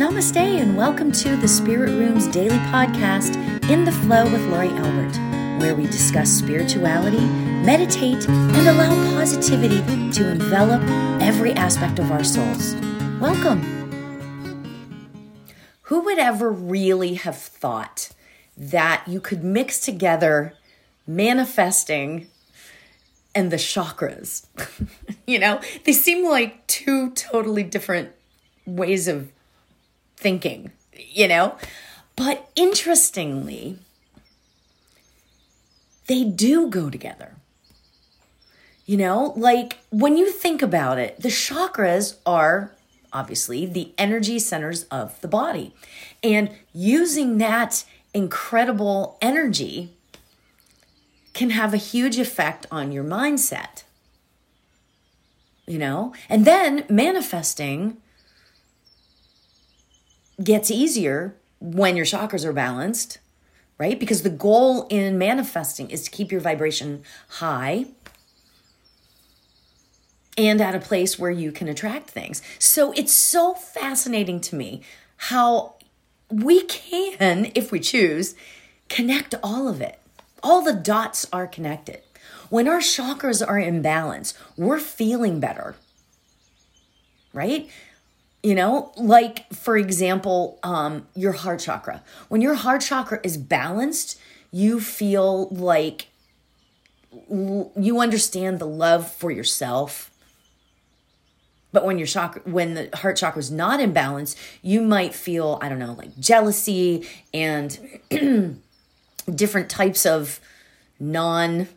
Namaste, and welcome to the Spirit Room's daily podcast, In the Flow with Laurie Albert, where we discuss spirituality, meditate, and allow positivity to envelop every aspect of our souls. Welcome. Who would ever really have thought that you could mix together manifesting and the chakras? you know, they seem like two totally different ways of thinking, you know? But interestingly, they do go together. You know, like when you think about it, the chakras are obviously the energy centers of the body. And using that incredible energy can have a huge effect on your mindset. You know, and then manifesting gets easier when your chakras are balanced, right? Because the goal in manifesting is to keep your vibration high and at a place where you can attract things. So it's so fascinating to me how we can, if we choose, connect all of it. All the dots are connected. When our chakras are in balance, we're feeling better, right? You know, like for example, um, your heart chakra. When your heart chakra is balanced, you feel like you understand the love for yourself. But when your chakra, when the heart chakra is not in balance, you might feel, I don't know, like jealousy and different types of non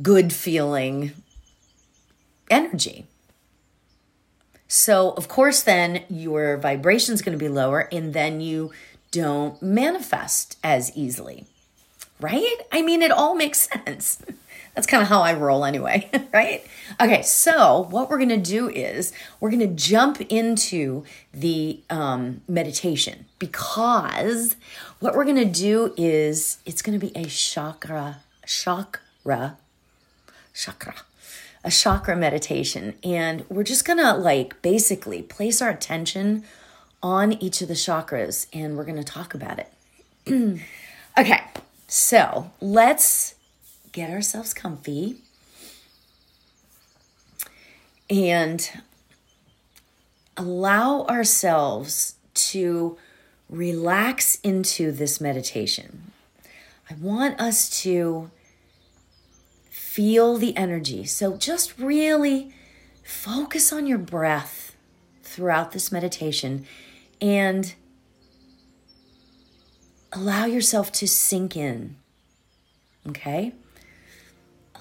good feeling energy. So, of course, then your vibration is going to be lower and then you don't manifest as easily, right? I mean, it all makes sense. That's kind of how I roll anyway, right? Okay, so what we're going to do is we're going to jump into the um, meditation because what we're going to do is it's going to be a chakra, chakra, chakra a chakra meditation. And we're just gonna like basically place our attention on each of the chakras and we're gonna talk about it. okay, so let's get ourselves comfy and allow ourselves to relax into this meditation. I want us to feel the energy. So just really focus on your breath throughout this meditation and allow yourself to sink in. Okay?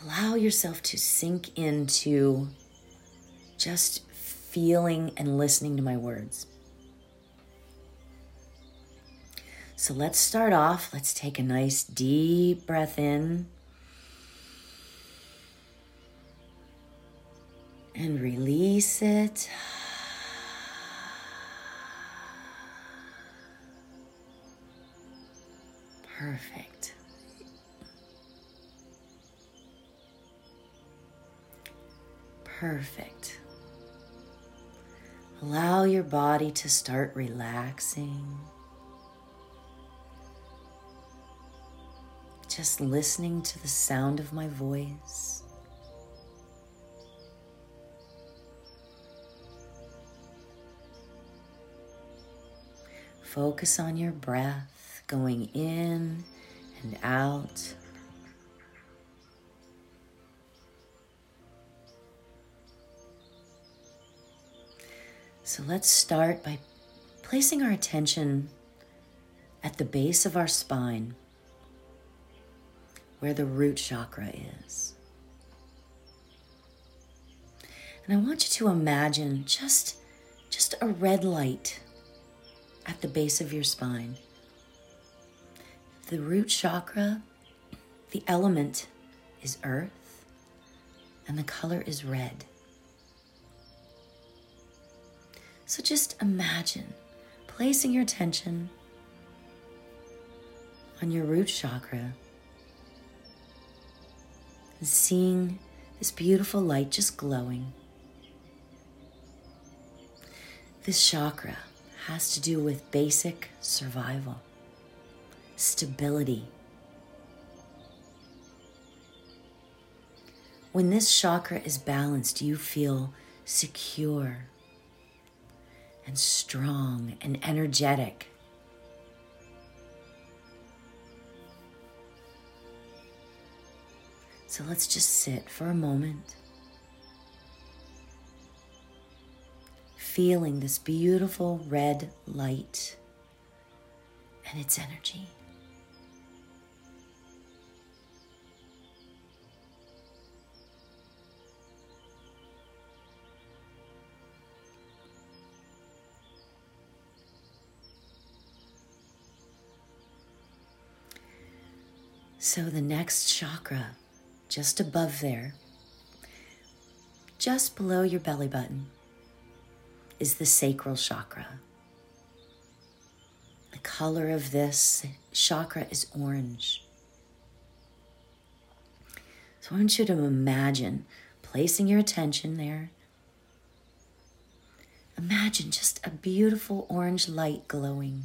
Allow yourself to sink into just feeling and listening to my words. So let's start off. Let's take a nice deep breath in. And release it. Perfect. Perfect. Allow your body to start relaxing. Just listening to the sound of my voice. Focus on your breath going in and out. So let's start by placing our attention at the base of our spine where the root chakra is. And I want you to imagine just just a red light at the base of your spine. The root chakra, the element is earth, and the color is red. So just imagine placing your attention on your root chakra and seeing this beautiful light just glowing. This chakra has to do with basic survival, stability. When this chakra is balanced, you feel secure and strong and energetic. So let's just sit for a moment, feeling this beautiful red light and its energy. So the next chakra, just above there, just below your belly button, is the sacral chakra. The color of this chakra is orange. So I want you to imagine placing your attention there. Imagine just a beautiful orange light glowing.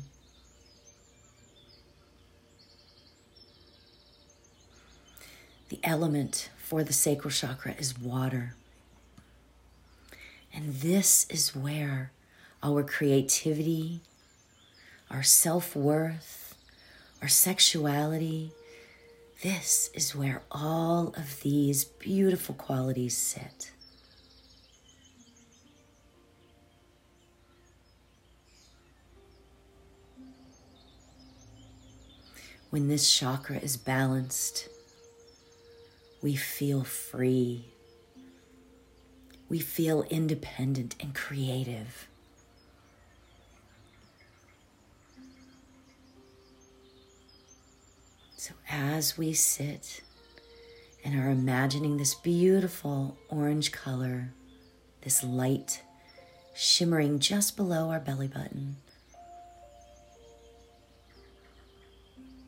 The element for the sacral chakra is water. And this is where our creativity, our self worth, our sexuality, this is where all of these beautiful qualities sit. When this chakra is balanced, we feel free. We feel independent and creative. So, as we sit and are imagining this beautiful orange color, this light shimmering just below our belly button,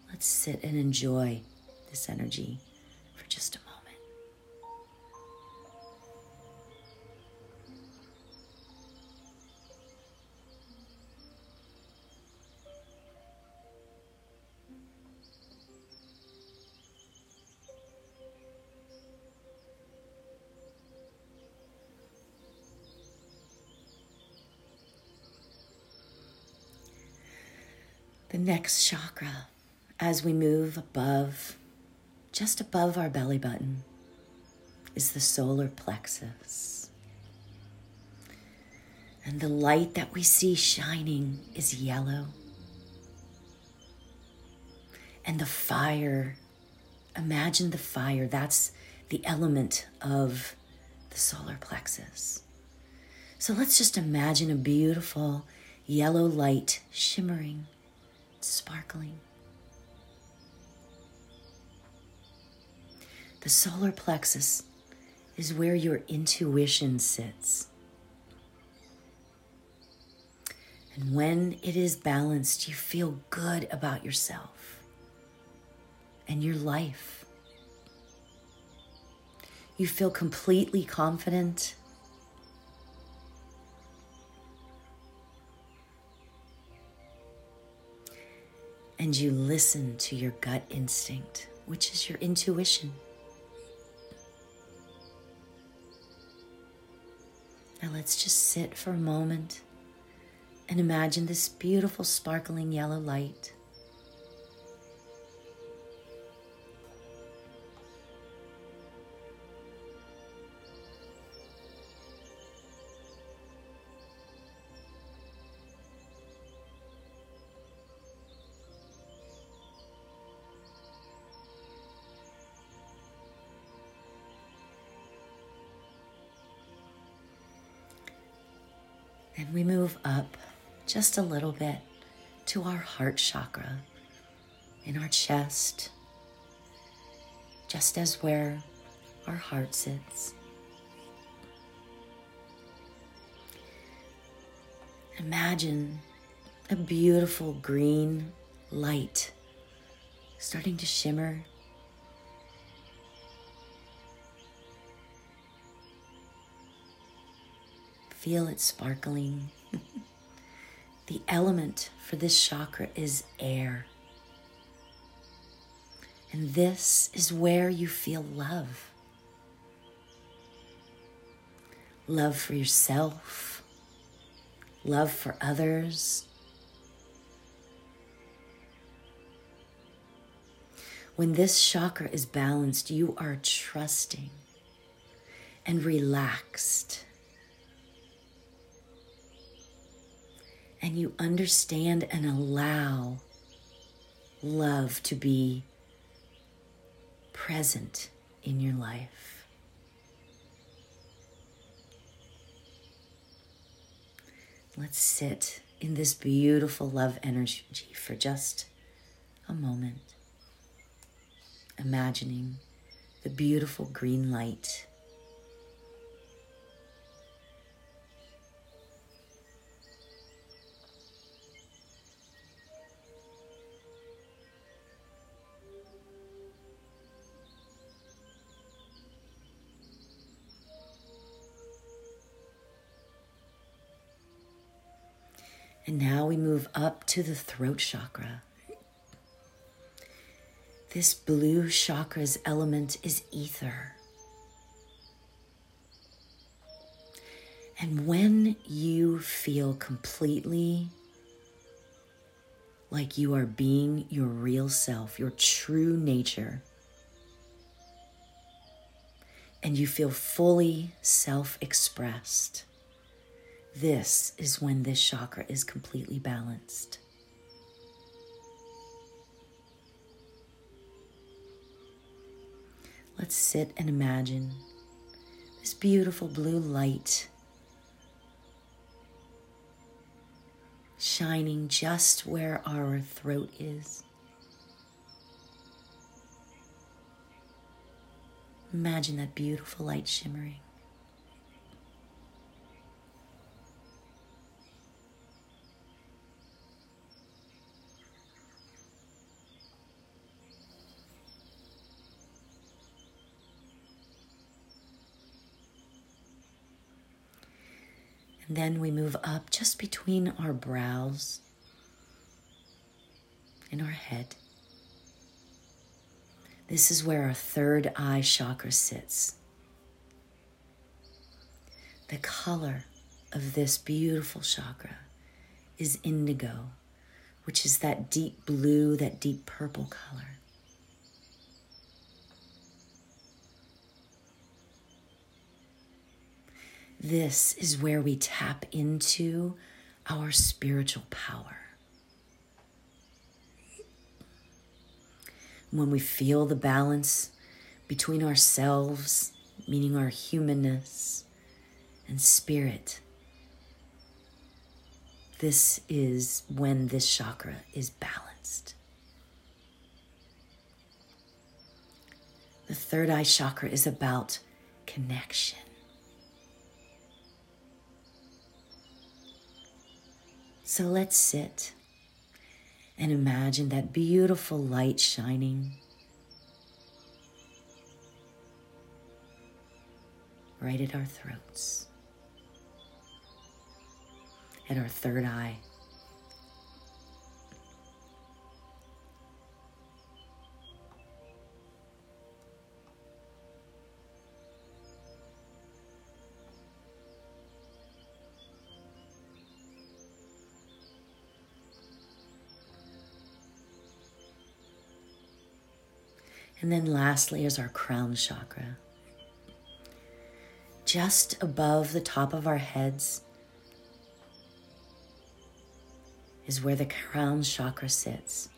let's sit and enjoy this energy for just The next chakra, as we move above just above our belly button is the solar plexus. And the light that we see shining is yellow. And the fire, imagine the fire, that's the element of the solar plexus. So let's just imagine a beautiful yellow light shimmering, sparkling. The solar plexus is where your intuition sits. And when it is balanced, you feel good about yourself and your life. You feel completely confident. And you listen to your gut instinct, which is your intuition. Now let's just sit for a moment and imagine this beautiful sparkling yellow light. Then we move up just a little bit to our heart chakra in our chest, just as where our heart sits. Imagine a beautiful green light starting to shimmer Feel it sparkling. the element for this chakra is air. And this is where you feel love love for yourself, love for others. When this chakra is balanced, you are trusting and relaxed. And you understand and allow love to be present in your life. Let's sit in this beautiful love energy for just a moment, imagining the beautiful green light And now we move up to the throat chakra. This blue chakra's element is ether. And when you feel completely like you are being your real self, your true nature, and you feel fully self expressed, this is when this chakra is completely balanced. Let's sit and imagine this beautiful blue light shining just where our throat is. Imagine that beautiful light shimmering. Then we move up just between our brows and our head. This is where our third eye chakra sits. The color of this beautiful chakra is indigo, which is that deep blue, that deep purple color. This is where we tap into our spiritual power. When we feel the balance between ourselves, meaning our humanness, and spirit, this is when this chakra is balanced. The third eye chakra is about connection. So let's sit and imagine that beautiful light shining right at our throats, at our third eye. And then lastly is our crown chakra. Just above the top of our heads is where the crown chakra sits.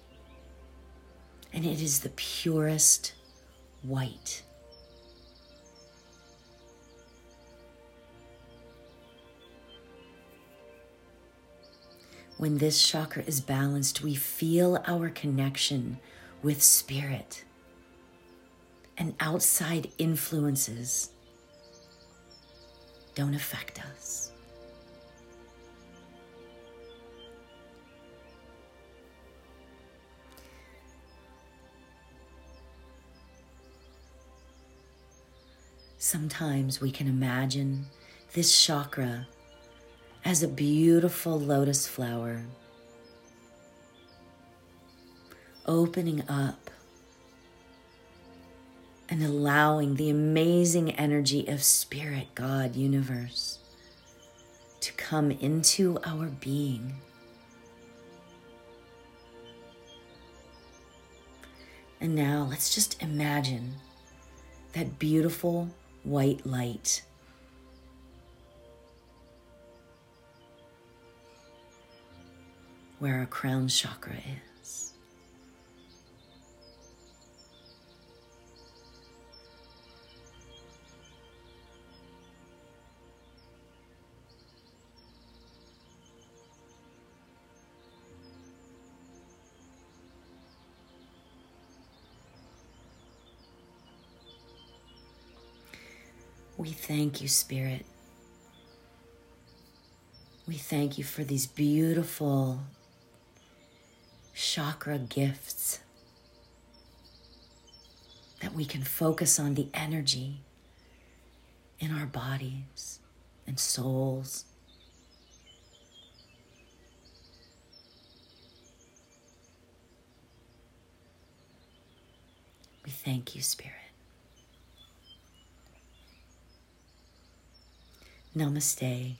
And it is the purest white. When this chakra is balanced, we feel our connection with spirit and outside influences don't affect us. Sometimes we can imagine this chakra as a beautiful lotus flower, opening up and allowing the amazing energy of Spirit, God, universe to come into our being. And now let's just imagine that beautiful white light. Where our crown chakra is. We thank you, Spirit. We thank you for these beautiful chakra gifts that we can focus on the energy in our bodies and souls. We thank you, Spirit. Namaste.